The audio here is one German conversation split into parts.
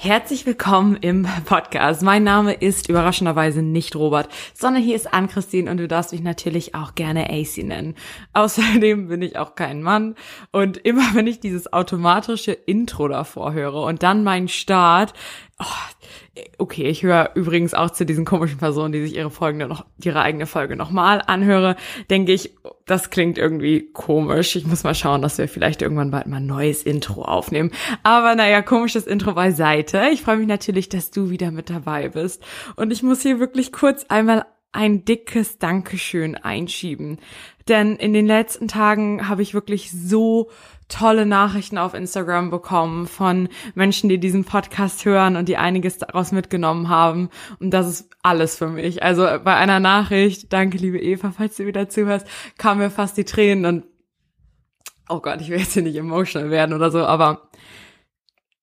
Herzlich willkommen im Podcast. Mein Name ist überraschenderweise nicht Robert, sondern hier ist Ann-Christine und du darfst mich natürlich auch gerne AC nennen. Außerdem bin ich auch kein Mann und immer wenn ich dieses automatische Intro davor höre und dann meinen Start, Oh, okay, ich höre übrigens auch zu diesen komischen Personen, die sich ihre Folgen noch, ihre eigene Folge nochmal anhöre, denke ich, das klingt irgendwie komisch. Ich muss mal schauen, dass wir vielleicht irgendwann bald mal ein neues Intro aufnehmen. Aber naja, komisches Intro beiseite. Ich freue mich natürlich, dass du wieder mit dabei bist. Und ich muss hier wirklich kurz einmal ein dickes Dankeschön einschieben. Denn in den letzten Tagen habe ich wirklich so tolle Nachrichten auf Instagram bekommen von Menschen, die diesen Podcast hören und die einiges daraus mitgenommen haben. Und das ist alles für mich. Also bei einer Nachricht, danke liebe Eva, falls du wieder zuhörst, kamen mir fast die Tränen und oh Gott, ich will jetzt hier nicht emotional werden oder so, aber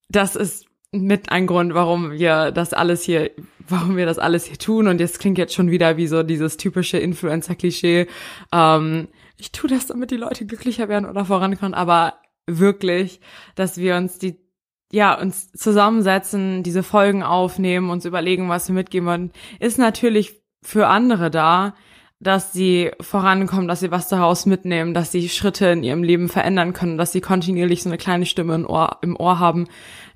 das ist mit ein Grund, warum wir das alles hier, warum wir das alles hier tun. Und jetzt klingt jetzt schon wieder wie so dieses typische Influencer-Klischee. Ähm, ich tue das, damit die Leute glücklicher werden oder vorankommen, aber wirklich, dass wir uns die ja, uns zusammensetzen, diese Folgen aufnehmen, uns überlegen, was wir mitgeben wollen, ist natürlich für andere da, dass sie vorankommen, dass sie was daraus mitnehmen, dass sie Schritte in ihrem Leben verändern können, dass sie kontinuierlich so eine kleine Stimme im Ohr, im Ohr haben,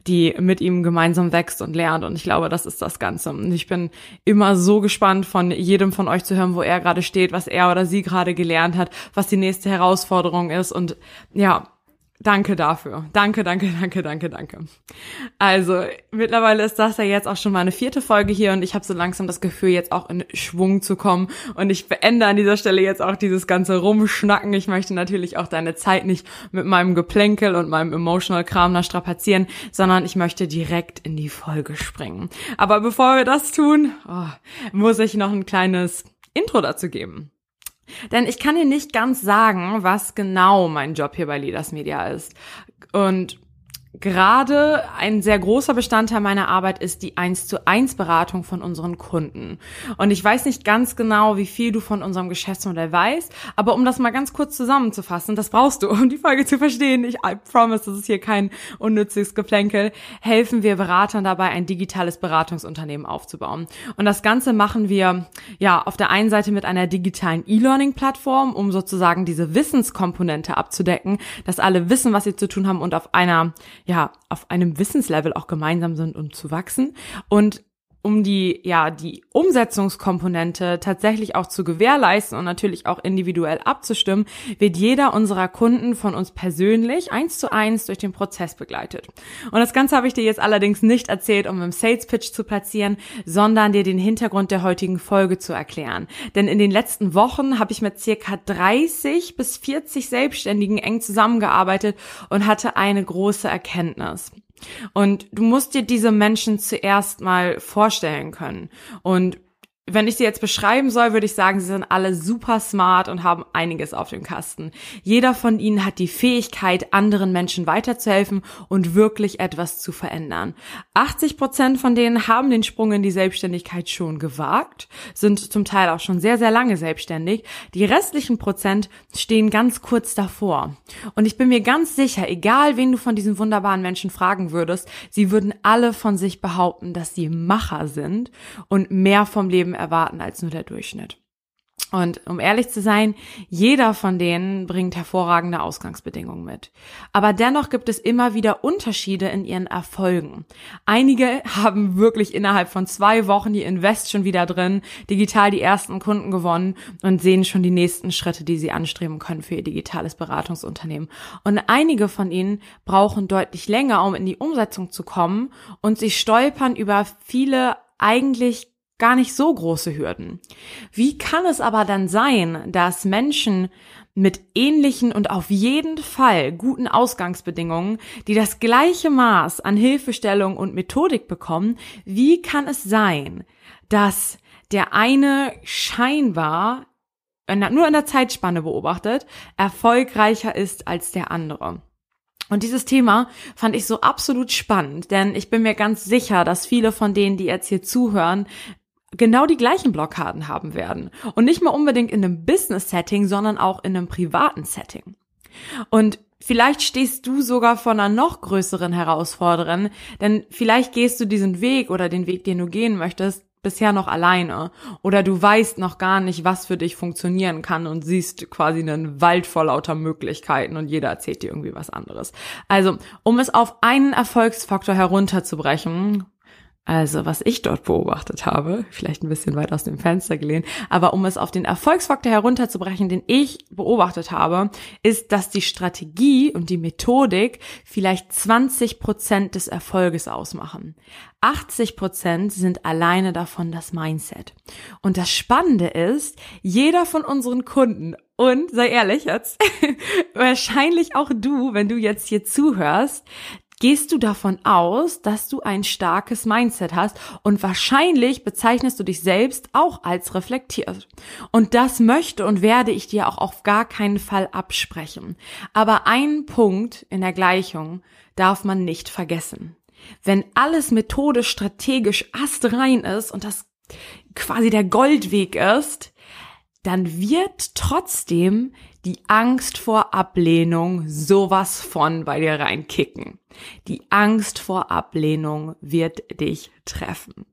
die mit ihm gemeinsam wächst und lernt. Und ich glaube, das ist das Ganze. Und ich bin immer so gespannt, von jedem von euch zu hören, wo er gerade steht, was er oder sie gerade gelernt hat, was die nächste Herausforderung ist. Und ja, Danke dafür. Danke, danke, danke, danke, danke. Also, mittlerweile ist das ja jetzt auch schon meine vierte Folge hier und ich habe so langsam das Gefühl, jetzt auch in Schwung zu kommen. Und ich beende an dieser Stelle jetzt auch dieses ganze Rumschnacken. Ich möchte natürlich auch deine Zeit nicht mit meinem Geplänkel und meinem emotional Kram da strapazieren, sondern ich möchte direkt in die Folge springen. Aber bevor wir das tun, oh, muss ich noch ein kleines Intro dazu geben. Denn ich kann dir nicht ganz sagen, was genau mein Job hier bei Leaders Media ist. Und Gerade ein sehr großer Bestandteil meiner Arbeit ist die 1 zu 1 Beratung von unseren Kunden. Und ich weiß nicht ganz genau, wie viel du von unserem Geschäftsmodell weißt, aber um das mal ganz kurz zusammenzufassen, das brauchst du, um die Folge zu verstehen. Ich I promise, das ist hier kein unnützes Geplänkel. Helfen wir Beratern dabei, ein digitales Beratungsunternehmen aufzubauen. Und das Ganze machen wir, ja, auf der einen Seite mit einer digitalen E-Learning-Plattform, um sozusagen diese Wissenskomponente abzudecken, dass alle wissen, was sie zu tun haben und auf einer ja, auf einem Wissenslevel auch gemeinsam sind, um zu wachsen. Und um die, ja, die Umsetzungskomponente tatsächlich auch zu gewährleisten und natürlich auch individuell abzustimmen, wird jeder unserer Kunden von uns persönlich eins zu eins durch den Prozess begleitet. Und das Ganze habe ich dir jetzt allerdings nicht erzählt, um im Sales Pitch zu platzieren, sondern dir den Hintergrund der heutigen Folge zu erklären. Denn in den letzten Wochen habe ich mit circa 30 bis 40 Selbstständigen eng zusammengearbeitet und hatte eine große Erkenntnis. Und du musst dir diese Menschen zuerst mal vorstellen können. Und wenn ich sie jetzt beschreiben soll, würde ich sagen, sie sind alle super smart und haben einiges auf dem Kasten. Jeder von ihnen hat die Fähigkeit, anderen Menschen weiterzuhelfen und wirklich etwas zu verändern. 80 Prozent von denen haben den Sprung in die Selbstständigkeit schon gewagt, sind zum Teil auch schon sehr, sehr lange selbstständig. Die restlichen Prozent stehen ganz kurz davor. Und ich bin mir ganz sicher, egal wen du von diesen wunderbaren Menschen fragen würdest, sie würden alle von sich behaupten, dass sie Macher sind und mehr vom Leben erwarten als nur der Durchschnitt. Und um ehrlich zu sein, jeder von denen bringt hervorragende Ausgangsbedingungen mit. Aber dennoch gibt es immer wieder Unterschiede in ihren Erfolgen. Einige haben wirklich innerhalb von zwei Wochen die Invest schon wieder drin, digital die ersten Kunden gewonnen und sehen schon die nächsten Schritte, die sie anstreben können für ihr digitales Beratungsunternehmen. Und einige von ihnen brauchen deutlich länger, um in die Umsetzung zu kommen und sie stolpern über viele eigentlich gar nicht so große Hürden. Wie kann es aber dann sein, dass Menschen mit ähnlichen und auf jeden Fall guten Ausgangsbedingungen, die das gleiche Maß an Hilfestellung und Methodik bekommen, wie kann es sein, dass der eine scheinbar nur in der Zeitspanne beobachtet, erfolgreicher ist als der andere. Und dieses Thema fand ich so absolut spannend, denn ich bin mir ganz sicher, dass viele von denen, die jetzt hier zuhören, genau die gleichen Blockaden haben werden. Und nicht mal unbedingt in einem Business-Setting, sondern auch in einem privaten Setting. Und vielleicht stehst du sogar vor einer noch größeren Herausforderung, denn vielleicht gehst du diesen Weg oder den Weg, den du gehen möchtest, bisher noch alleine oder du weißt noch gar nicht, was für dich funktionieren kann und siehst quasi einen Wald vor lauter Möglichkeiten und jeder erzählt dir irgendwie was anderes. Also, um es auf einen Erfolgsfaktor herunterzubrechen, also was ich dort beobachtet habe, vielleicht ein bisschen weit aus dem Fenster gelehnt, aber um es auf den Erfolgsfaktor herunterzubrechen, den ich beobachtet habe, ist, dass die Strategie und die Methodik vielleicht 20 Prozent des Erfolges ausmachen. 80 Prozent sind alleine davon das Mindset. Und das Spannende ist, jeder von unseren Kunden und sei ehrlich jetzt, wahrscheinlich auch du, wenn du jetzt hier zuhörst, gehst du davon aus, dass du ein starkes Mindset hast und wahrscheinlich bezeichnest du dich selbst auch als reflektiert. Und das möchte und werde ich dir auch auf gar keinen Fall absprechen. Aber ein Punkt in der Gleichung darf man nicht vergessen. Wenn alles methodisch, strategisch astrein ist und das quasi der Goldweg ist, dann wird trotzdem die Angst vor Ablehnung sowas von bei dir reinkicken. Die Angst vor Ablehnung wird dich treffen.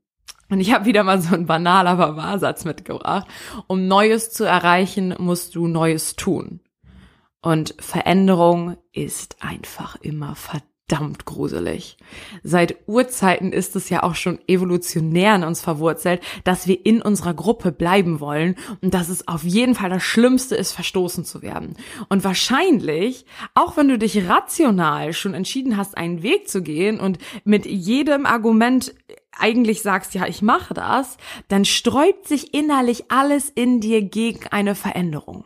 Und ich habe wieder mal so ein banaler aber Wahrsatz mitgebracht. Um Neues zu erreichen, musst du Neues tun. Und Veränderung ist einfach immer verdammt verdammt gruselig. Seit Urzeiten ist es ja auch schon evolutionär in uns verwurzelt, dass wir in unserer Gruppe bleiben wollen und dass es auf jeden Fall das Schlimmste ist, verstoßen zu werden. Und wahrscheinlich, auch wenn du dich rational schon entschieden hast, einen Weg zu gehen und mit jedem Argument eigentlich sagst, ja, ich mache das, dann sträubt sich innerlich alles in dir gegen eine Veränderung.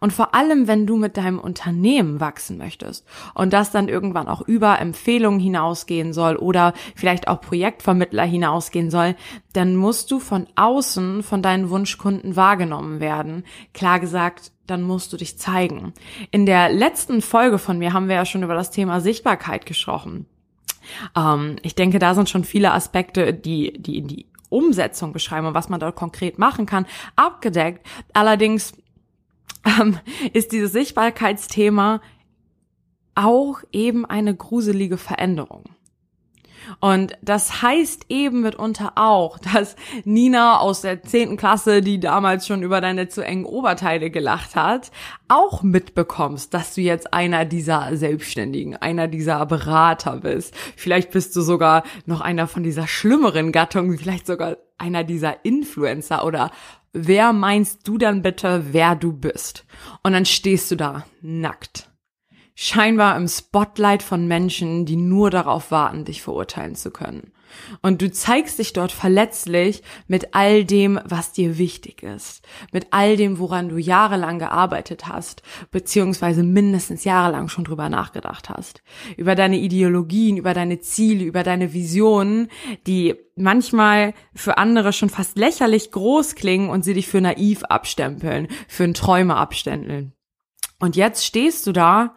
Und vor allem, wenn du mit deinem Unternehmen wachsen möchtest und das dann irgendwann auch über Empfehlungen hinausgehen soll oder vielleicht auch Projektvermittler hinausgehen soll, dann musst du von außen von deinen Wunschkunden wahrgenommen werden. Klar gesagt, dann musst du dich zeigen. In der letzten Folge von mir haben wir ja schon über das Thema Sichtbarkeit gesprochen. Ähm, ich denke, da sind schon viele Aspekte, die, die in die Umsetzung beschreiben und was man dort konkret machen kann, abgedeckt. Allerdings ähm, ist dieses Sichtbarkeitsthema auch eben eine gruselige Veränderung. Und das heißt eben mitunter auch, dass Nina aus der zehnten Klasse, die damals schon über deine zu engen Oberteile gelacht hat, auch mitbekommst, dass du jetzt einer dieser Selbstständigen, einer dieser Berater bist. Vielleicht bist du sogar noch einer von dieser schlimmeren Gattung, vielleicht sogar einer dieser Influencer oder wer meinst du dann bitte, wer du bist? Und dann stehst du da, nackt. Scheinbar im Spotlight von Menschen, die nur darauf warten, dich verurteilen zu können. Und du zeigst dich dort verletzlich mit all dem, was dir wichtig ist, mit all dem, woran du jahrelang gearbeitet hast, beziehungsweise mindestens jahrelang schon drüber nachgedacht hast, über deine Ideologien, über deine Ziele, über deine Visionen, die manchmal für andere schon fast lächerlich groß klingen und sie dich für naiv abstempeln, für einen Träumer abstempeln. Und jetzt stehst du da,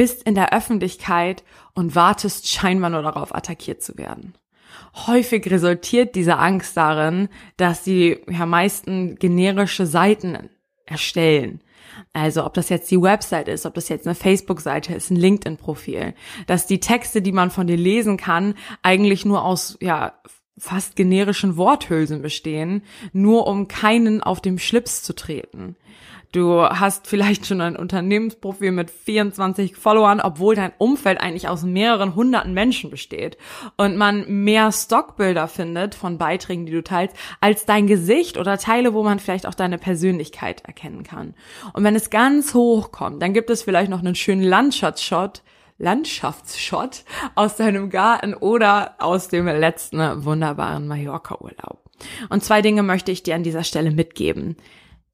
bist in der Öffentlichkeit und wartest scheinbar nur darauf, attackiert zu werden häufig resultiert diese Angst darin, dass sie ja meisten generische Seiten erstellen. Also ob das jetzt die Website ist, ob das jetzt eine Facebook-Seite ist, ein LinkedIn-Profil, dass die Texte, die man von dir lesen kann, eigentlich nur aus ja fast generischen Worthülsen bestehen, nur um keinen auf dem Schlips zu treten. Du hast vielleicht schon ein Unternehmensprofil mit 24 Followern, obwohl dein Umfeld eigentlich aus mehreren hunderten Menschen besteht und man mehr Stockbilder findet von Beiträgen, die du teilst, als dein Gesicht oder Teile, wo man vielleicht auch deine Persönlichkeit erkennen kann. Und wenn es ganz hoch kommt, dann gibt es vielleicht noch einen schönen Landschaftsshot, Landschaftsshot aus deinem Garten oder aus dem letzten wunderbaren Mallorca-Urlaub. Und zwei Dinge möchte ich dir an dieser Stelle mitgeben.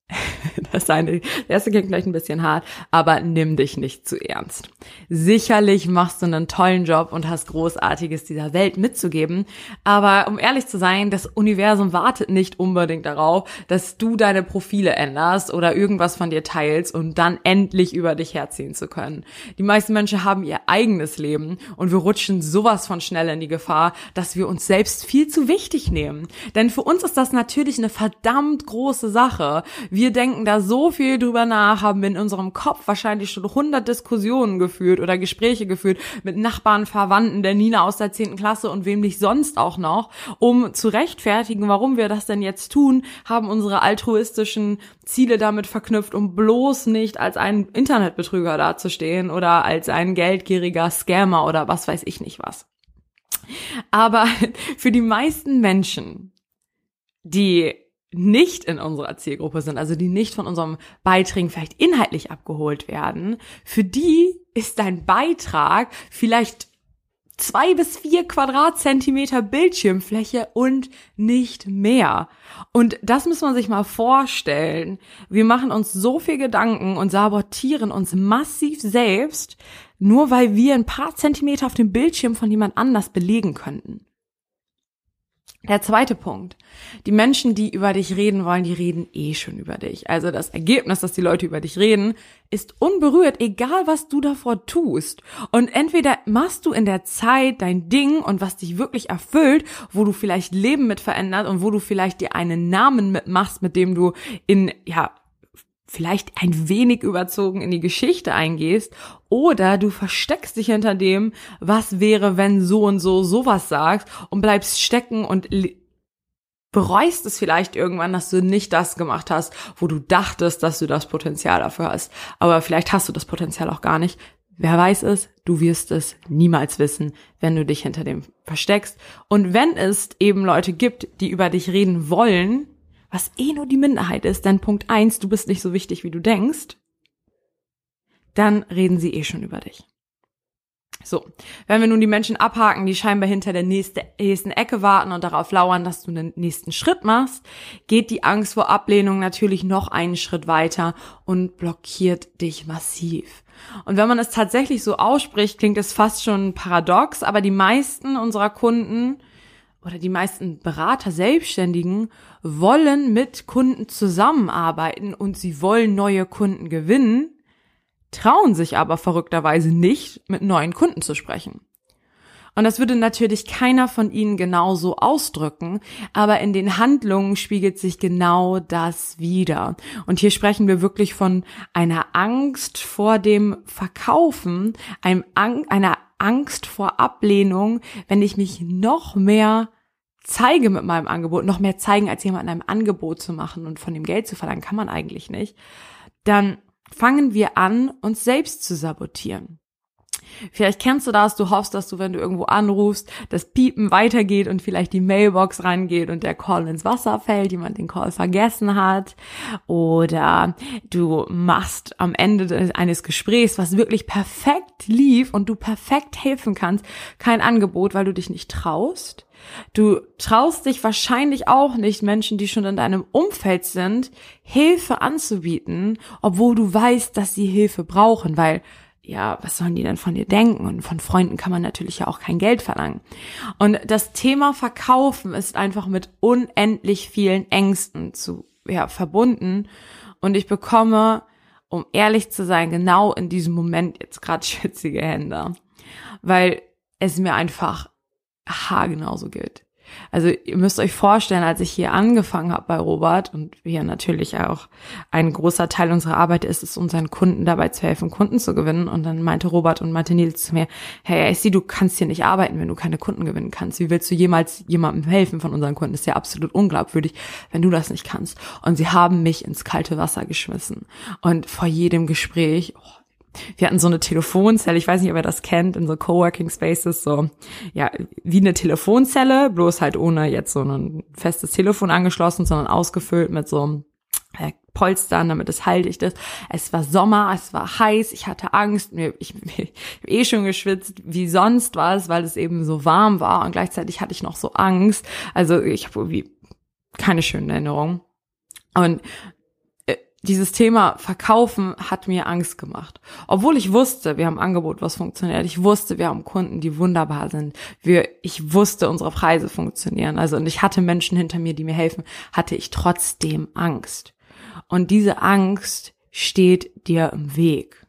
Das erste klingt vielleicht ein bisschen hart, aber nimm dich nicht zu ernst. Sicherlich machst du einen tollen Job und hast Großartiges dieser Welt mitzugeben, aber um ehrlich zu sein, das Universum wartet nicht unbedingt darauf, dass du deine Profile änderst oder irgendwas von dir teilst und dann endlich über dich herziehen zu können. Die meisten Menschen haben ihr eigenes Leben und wir rutschen sowas von schnell in die Gefahr, dass wir uns selbst viel zu wichtig nehmen. Denn für uns ist das natürlich eine verdammt große Sache. Wir denken da so viel drüber nach, haben in unserem Kopf wahrscheinlich schon 100 Diskussionen geführt oder Gespräche geführt mit Nachbarn, Verwandten, der Nina aus der 10. Klasse und wem nicht sonst auch noch, um zu rechtfertigen, warum wir das denn jetzt tun, haben unsere altruistischen Ziele damit verknüpft, um bloß nicht als ein Internetbetrüger dazustehen oder als ein geldgieriger Scammer oder was weiß ich nicht was. Aber für die meisten Menschen, die nicht in unserer Zielgruppe sind, also die nicht von unserem Beiträgen vielleicht inhaltlich abgeholt werden, für die ist dein Beitrag vielleicht zwei bis vier Quadratzentimeter Bildschirmfläche und nicht mehr. Und das muss man sich mal vorstellen. Wir machen uns so viel Gedanken und sabotieren uns massiv selbst, nur weil wir ein paar Zentimeter auf dem Bildschirm von jemand anders belegen könnten. Der zweite Punkt. Die Menschen, die über dich reden wollen, die reden eh schon über dich. Also das Ergebnis, dass die Leute über dich reden, ist unberührt, egal was du davor tust. Und entweder machst du in der Zeit dein Ding und was dich wirklich erfüllt, wo du vielleicht Leben mit verändert und wo du vielleicht dir einen Namen mitmachst, mit dem du in, ja, vielleicht ein wenig überzogen in die Geschichte eingehst oder du versteckst dich hinter dem, was wäre, wenn so und so sowas sagst und bleibst stecken und bereust es vielleicht irgendwann, dass du nicht das gemacht hast, wo du dachtest, dass du das Potenzial dafür hast. Aber vielleicht hast du das Potenzial auch gar nicht. Wer weiß es, du wirst es niemals wissen, wenn du dich hinter dem versteckst. Und wenn es eben Leute gibt, die über dich reden wollen, was eh nur die Minderheit ist, denn Punkt eins, du bist nicht so wichtig, wie du denkst, dann reden sie eh schon über dich. So, wenn wir nun die Menschen abhaken, die scheinbar hinter der nächste, nächsten Ecke warten und darauf lauern, dass du den nächsten Schritt machst, geht die Angst vor Ablehnung natürlich noch einen Schritt weiter und blockiert dich massiv. Und wenn man es tatsächlich so ausspricht, klingt es fast schon paradox, aber die meisten unserer Kunden oder die meisten Berater, Selbstständigen wollen mit Kunden zusammenarbeiten und sie wollen neue Kunden gewinnen, trauen sich aber verrückterweise nicht, mit neuen Kunden zu sprechen. Und das würde natürlich keiner von ihnen genauso ausdrücken, aber in den Handlungen spiegelt sich genau das wieder. Und hier sprechen wir wirklich von einer Angst vor dem Verkaufen, einem Ang einer Angst vor Ablehnung, wenn ich mich noch mehr zeige mit meinem Angebot, noch mehr zeigen, als jemand ein Angebot zu machen und von dem Geld zu verlangen, kann man eigentlich nicht, dann fangen wir an, uns selbst zu sabotieren. Vielleicht kennst du das, du hoffst, dass du, wenn du irgendwo anrufst, das Piepen weitergeht und vielleicht die Mailbox rangeht und der Call ins Wasser fällt, jemand den Call vergessen hat. Oder du machst am Ende eines Gesprächs, was wirklich perfekt lief und du perfekt helfen kannst, kein Angebot, weil du dich nicht traust Du traust dich wahrscheinlich auch nicht, Menschen, die schon in deinem Umfeld sind, Hilfe anzubieten, obwohl du weißt, dass sie Hilfe brauchen, weil ja, was sollen die denn von dir denken? Und von Freunden kann man natürlich ja auch kein Geld verlangen. Und das Thema Verkaufen ist einfach mit unendlich vielen Ängsten zu, ja, verbunden. Und ich bekomme, um ehrlich zu sein, genau in diesem Moment jetzt gerade schützige Hände. Weil es mir einfach ha genauso gilt. Also ihr müsst euch vorstellen, als ich hier angefangen habe bei Robert und wir natürlich auch ein großer Teil unserer Arbeit ist es, unseren Kunden dabei zu helfen, Kunden zu gewinnen. Und dann meinte Robert und meinte Nils zu mir, hey, ich sehe, du kannst hier nicht arbeiten, wenn du keine Kunden gewinnen kannst. Wie willst du jemals jemandem helfen von unseren Kunden? Das ist ja absolut unglaubwürdig, wenn du das nicht kannst. Und sie haben mich ins kalte Wasser geschmissen. Und vor jedem Gespräch, oh, wir hatten so eine Telefonzelle, ich weiß nicht, ob ihr das kennt, in so Coworking Spaces, so, ja, wie eine Telefonzelle, bloß halt ohne jetzt so ein festes Telefon angeschlossen, sondern ausgefüllt mit so äh, Polstern, damit es haltig ist. Es war Sommer, es war heiß, ich hatte Angst, mir, ich, ich habe eh schon geschwitzt, wie sonst was, weil es eben so warm war und gleichzeitig hatte ich noch so Angst. Also ich habe irgendwie keine schönen Erinnerungen. Und dieses Thema Verkaufen hat mir Angst gemacht. Obwohl ich wusste, wir haben Angebot, was funktioniert. Ich wusste, wir haben Kunden, die wunderbar sind. Wir, ich wusste, unsere Preise funktionieren. Also, und ich hatte Menschen hinter mir, die mir helfen, hatte ich trotzdem Angst. Und diese Angst steht dir im Weg.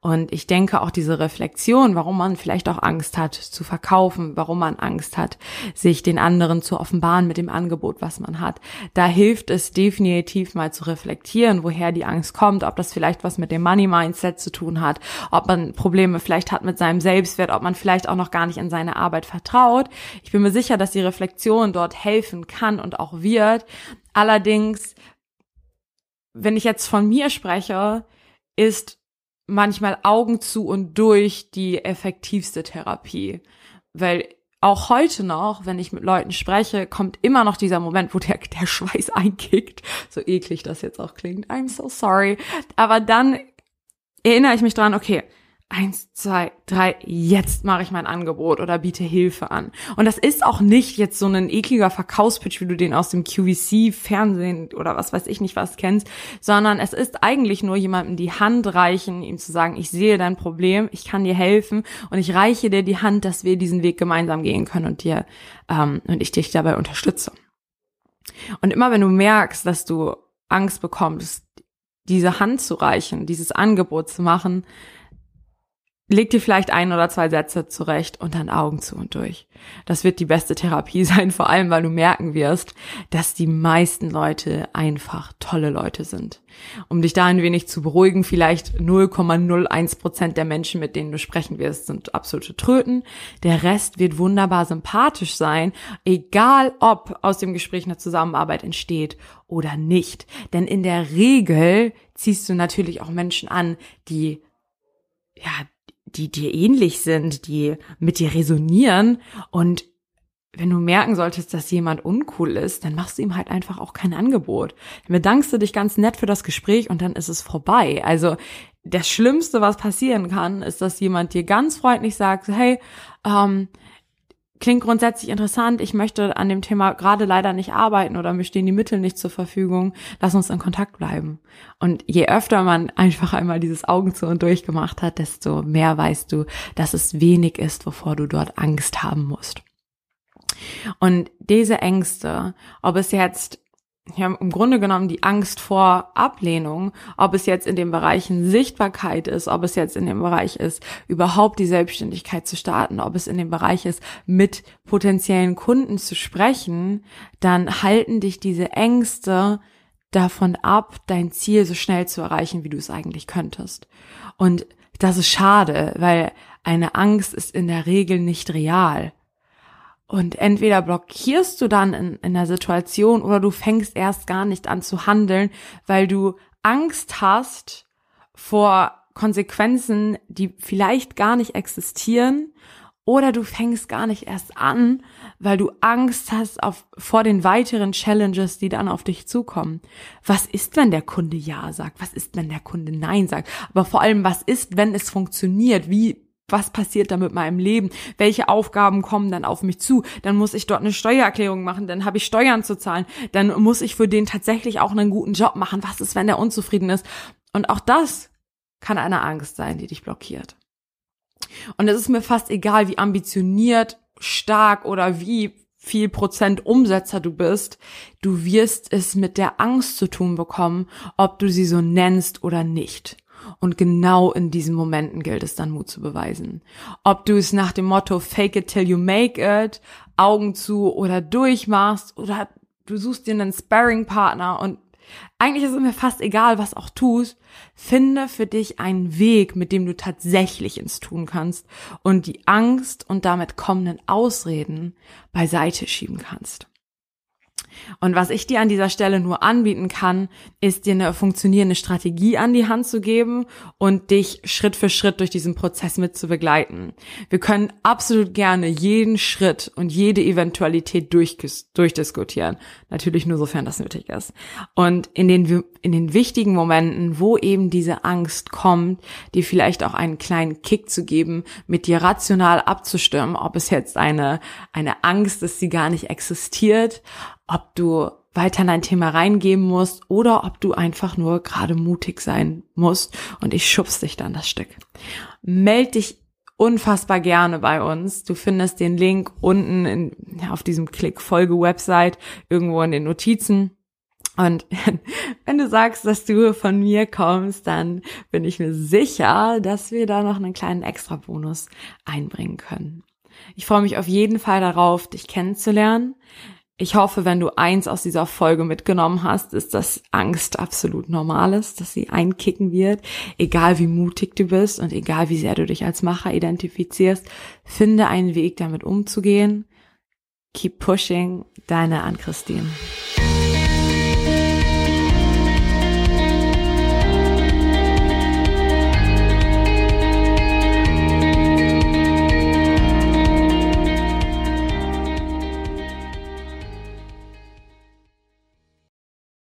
Und ich denke auch diese Reflexion, warum man vielleicht auch Angst hat zu verkaufen, warum man Angst hat, sich den anderen zu offenbaren mit dem Angebot, was man hat, da hilft es definitiv mal zu reflektieren, woher die Angst kommt, ob das vielleicht was mit dem Money Mindset zu tun hat, ob man Probleme vielleicht hat mit seinem Selbstwert, ob man vielleicht auch noch gar nicht in seine Arbeit vertraut. Ich bin mir sicher, dass die Reflexion dort helfen kann und auch wird. Allerdings, wenn ich jetzt von mir spreche, ist manchmal Augen zu und durch die effektivste Therapie. Weil auch heute noch, wenn ich mit Leuten spreche, kommt immer noch dieser Moment, wo der, der Schweiß einkickt. So eklig das jetzt auch klingt. I'm so sorry. Aber dann erinnere ich mich dran, okay, eins, zwei, drei, jetzt mache ich mein Angebot oder biete Hilfe an. Und das ist auch nicht jetzt so ein ekliger Verkaufspitch, wie du den aus dem QVC Fernsehen oder was weiß ich nicht was kennst, sondern es ist eigentlich nur jemandem die Hand reichen, ihm zu sagen, ich sehe dein Problem, ich kann dir helfen und ich reiche dir die Hand, dass wir diesen Weg gemeinsam gehen können und dir ähm, und ich dich dabei unterstütze. Und immer wenn du merkst, dass du Angst bekommst, diese Hand zu reichen, dieses Angebot zu machen, leg dir vielleicht ein oder zwei Sätze zurecht und dann Augen zu und durch. Das wird die beste Therapie sein, vor allem weil du merken wirst, dass die meisten Leute einfach tolle Leute sind. Um dich da ein wenig zu beruhigen, vielleicht 0,01 Prozent der Menschen, mit denen du sprechen wirst, sind absolute Tröten. Der Rest wird wunderbar sympathisch sein, egal ob aus dem Gespräch eine Zusammenarbeit entsteht oder nicht. Denn in der Regel ziehst du natürlich auch Menschen an, die ja, die dir ähnlich sind, die mit dir resonieren und wenn du merken solltest, dass jemand uncool ist, dann machst du ihm halt einfach auch kein Angebot. Dann bedankst du dich ganz nett für das Gespräch und dann ist es vorbei. Also das Schlimmste, was passieren kann, ist, dass jemand dir ganz freundlich sagt, hey, ähm, klingt grundsätzlich interessant. Ich möchte an dem Thema gerade leider nicht arbeiten oder mir stehen die Mittel nicht zur Verfügung. Lass uns in Kontakt bleiben. Und je öfter man einfach einmal dieses Augen zu und durch hat, desto mehr weißt du, dass es wenig ist, wovor du dort Angst haben musst. Und diese Ängste, ob es jetzt ja, im Grunde genommen die Angst vor Ablehnung, ob es jetzt in den Bereichen Sichtbarkeit ist, ob es jetzt in dem Bereich ist, überhaupt die Selbstständigkeit zu starten, ob es in dem Bereich ist, mit potenziellen Kunden zu sprechen, dann halten dich diese Ängste davon ab, dein Ziel so schnell zu erreichen, wie du es eigentlich könntest. Und das ist schade, weil eine Angst ist in der Regel nicht real. Und entweder blockierst du dann in, in der Situation oder du fängst erst gar nicht an zu handeln, weil du Angst hast vor Konsequenzen, die vielleicht gar nicht existieren, oder du fängst gar nicht erst an, weil du Angst hast auf, vor den weiteren Challenges, die dann auf dich zukommen. Was ist, wenn der Kunde Ja sagt? Was ist, wenn der Kunde Nein sagt? Aber vor allem, was ist, wenn es funktioniert? Wie was passiert da mit meinem Leben? Welche Aufgaben kommen dann auf mich zu? Dann muss ich dort eine Steuererklärung machen, dann habe ich Steuern zu zahlen, dann muss ich für den tatsächlich auch einen guten Job machen. Was ist, wenn der unzufrieden ist? Und auch das kann eine Angst sein, die dich blockiert. Und es ist mir fast egal, wie ambitioniert, stark oder wie viel Prozent Umsetzer du bist, du wirst es mit der Angst zu tun bekommen, ob du sie so nennst oder nicht. Und genau in diesen Momenten gilt es dann Mut zu beweisen. Ob du es nach dem Motto Fake it till you make it, Augen zu oder durchmachst oder du suchst dir einen Sparring-Partner und eigentlich ist es mir fast egal, was auch tust. Finde für dich einen Weg, mit dem du tatsächlich ins Tun kannst und die Angst und damit kommenden Ausreden beiseite schieben kannst. Und was ich dir an dieser Stelle nur anbieten kann, ist dir eine funktionierende Strategie an die Hand zu geben und dich Schritt für Schritt durch diesen Prozess mit zu begleiten. Wir können absolut gerne jeden Schritt und jede Eventualität durchdiskutieren. Natürlich nur sofern das nötig ist. Und in den, in den wichtigen Momenten, wo eben diese Angst kommt, dir vielleicht auch einen kleinen Kick zu geben, mit dir rational abzustimmen, ob es jetzt eine, eine Angst ist, die gar nicht existiert, ob du weiter in ein Thema reingeben musst oder ob du einfach nur gerade mutig sein musst und ich schubst dich dann das Stück. Meld dich unfassbar gerne bei uns. Du findest den Link unten in, auf diesem Klick-Folge-Website irgendwo in den Notizen. Und wenn du sagst, dass du von mir kommst, dann bin ich mir sicher, dass wir da noch einen kleinen Extra-Bonus einbringen können. Ich freue mich auf jeden Fall darauf, dich kennenzulernen. Ich hoffe, wenn du eins aus dieser Folge mitgenommen hast, ist, dass Angst absolut normal ist, dass sie einkicken wird, egal wie mutig du bist und egal wie sehr du dich als Macher identifizierst, finde einen Weg damit umzugehen. Keep pushing, deine Ann-Christine.